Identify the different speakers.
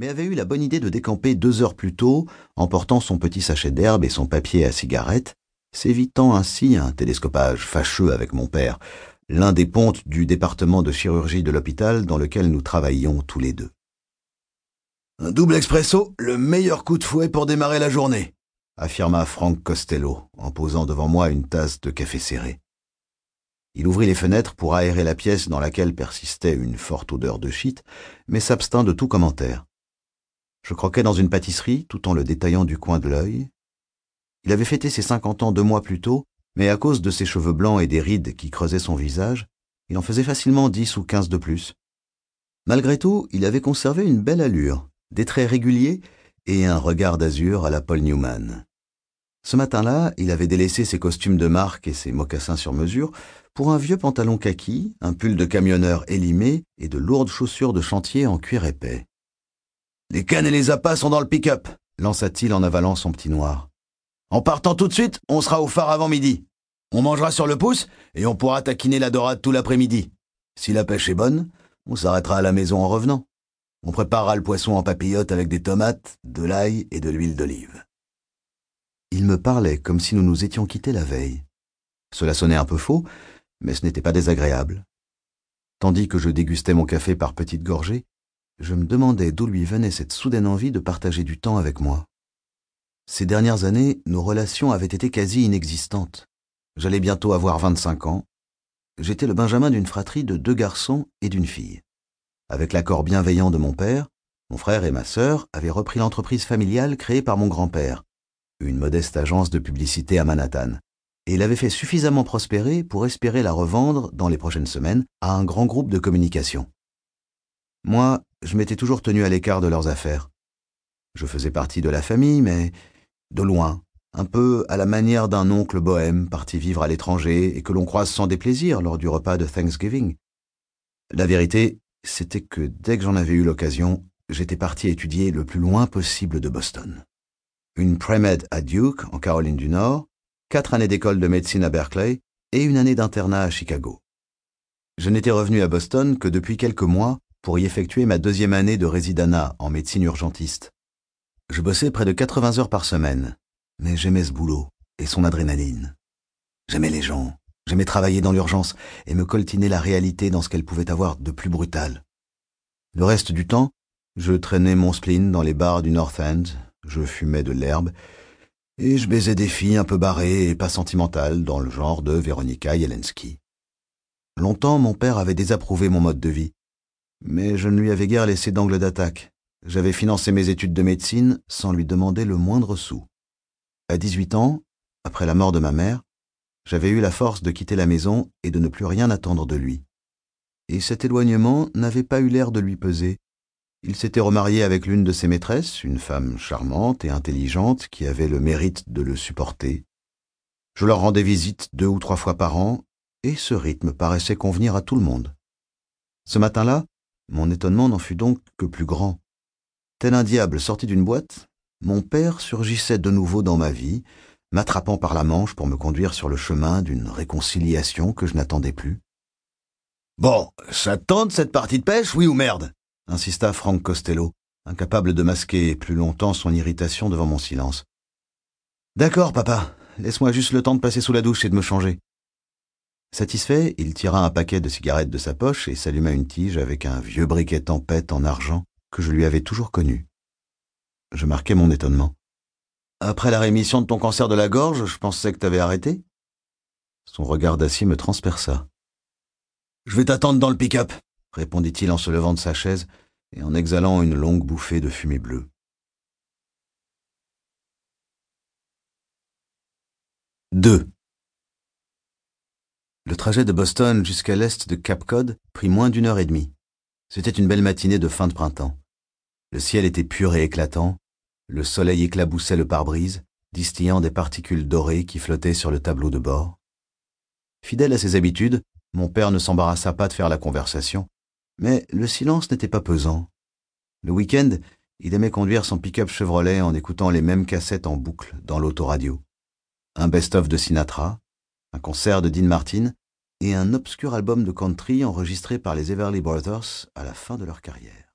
Speaker 1: mais avait eu la bonne idée de décamper deux heures plus tôt, emportant son petit sachet d'herbe et son papier à cigarette, s'évitant ainsi un télescopage fâcheux avec mon père, l'un des pontes du département de chirurgie de l'hôpital dans lequel nous travaillions tous les deux.
Speaker 2: Un double expresso, le meilleur coup de fouet pour démarrer la journée,
Speaker 1: affirma Frank Costello en posant devant moi une tasse de café serré. Il ouvrit les fenêtres pour aérer la pièce dans laquelle persistait une forte odeur de shit, mais s'abstint de tout commentaire. Je croquais dans une pâtisserie tout en le détaillant du coin de l'œil. Il avait fêté ses cinquante ans deux mois plus tôt, mais à cause de ses cheveux blancs et des rides qui creusaient son visage, il en faisait facilement dix ou quinze de plus. Malgré tout, il avait conservé une belle allure, des traits réguliers et un regard d'azur à la Paul Newman. Ce matin-là, il avait délaissé ses costumes de marque et ses mocassins sur mesure pour un vieux pantalon kaki, un pull de camionneur élimé et de lourdes chaussures de chantier en cuir épais.
Speaker 2: Les cannes et les appâts sont dans le pick-up, lança-t-il en avalant son petit noir. En partant tout de suite, on sera au phare avant midi. On mangera sur le pouce et on pourra taquiner la dorade tout l'après-midi. Si la pêche est bonne, on s'arrêtera à la maison en revenant. On préparera le poisson en papillote avec des tomates, de l'ail et de l'huile d'olive.
Speaker 1: Il me parlait comme si nous nous étions quittés la veille. Cela sonnait un peu faux, mais ce n'était pas désagréable. Tandis que je dégustais mon café par petites gorgées, je me demandais d'où lui venait cette soudaine envie de partager du temps avec moi. Ces dernières années, nos relations avaient été quasi inexistantes. J'allais bientôt avoir 25 ans. J'étais le benjamin d'une fratrie de deux garçons et d'une fille. Avec l'accord bienveillant de mon père, mon frère et ma sœur avaient repris l'entreprise familiale créée par mon grand-père, une modeste agence de publicité à Manhattan, et l'avait fait suffisamment prospérer pour espérer la revendre dans les prochaines semaines à un grand groupe de communication. Moi, je m'étais toujours tenu à l'écart de leurs affaires. Je faisais partie de la famille, mais de loin, un peu à la manière d'un oncle bohème parti vivre à l'étranger et que l'on croise sans déplaisir lors du repas de Thanksgiving. La vérité, c'était que dès que j'en avais eu l'occasion, j'étais parti étudier le plus loin possible de Boston. Une pré-med à Duke, en Caroline du Nord, quatre années d'école de médecine à Berkeley et une année d'internat à Chicago. Je n'étais revenu à Boston que depuis quelques mois pour y effectuer ma deuxième année de résidana en médecine urgentiste. Je bossais près de 80 heures par semaine, mais j'aimais ce boulot et son adrénaline. J'aimais les gens, j'aimais travailler dans l'urgence et me coltiner la réalité dans ce qu'elle pouvait avoir de plus brutal. Le reste du temps, je traînais mon spleen dans les bars du North End, je fumais de l'herbe, et je baisais des filles un peu barrées et pas sentimentales dans le genre de Veronika Jelensky. Longtemps, mon père avait désapprouvé mon mode de vie, mais je ne lui avais guère laissé d'angle d'attaque. J'avais financé mes études de médecine sans lui demander le moindre sou. À 18 ans, après la mort de ma mère, j'avais eu la force de quitter la maison et de ne plus rien attendre de lui. Et cet éloignement n'avait pas eu l'air de lui peser. Il s'était remarié avec l'une de ses maîtresses, une femme charmante et intelligente qui avait le mérite de le supporter. Je leur rendais visite deux ou trois fois par an, et ce rythme paraissait convenir à tout le monde. Ce matin-là, mon étonnement n'en fut donc que plus grand. Tel un diable sorti d'une boîte, mon père surgissait de nouveau dans ma vie, m'attrapant par la manche pour me conduire sur le chemin d'une réconciliation que je n'attendais plus.
Speaker 2: Bon, ça tente cette partie de pêche, oui ou merde
Speaker 1: insista Frank Costello, incapable de masquer plus longtemps son irritation devant mon silence. D'accord, papa, laisse-moi juste le temps de passer sous la douche et de me changer. Satisfait, il tira un paquet de cigarettes de sa poche et s'alluma une tige avec un vieux briquet tempête en argent que je lui avais toujours connu. Je marquai mon étonnement. Après la rémission de ton cancer de la gorge, je pensais que t'avais arrêté Son regard d'acier me transperça.
Speaker 2: Je vais t'attendre dans le pick-up,
Speaker 1: répondit-il en se levant de sa chaise et en exhalant une longue bouffée de fumée bleue. Deux. Le trajet de Boston jusqu'à l'est de Cap Cod prit moins d'une heure et demie. C'était une belle matinée de fin de printemps. Le ciel était pur et éclatant, le soleil éclaboussait le pare-brise, distillant des particules dorées qui flottaient sur le tableau de bord. Fidèle à ses habitudes, mon père ne s'embarrassa pas de faire la conversation, mais le silence n'était pas pesant. Le week-end, il aimait conduire son pick-up Chevrolet en écoutant les mêmes cassettes en boucle dans l'autoradio. Un best-of de Sinatra, un concert de Dean Martin et un obscur album de country enregistré par les Everly Brothers à la fin de leur carrière.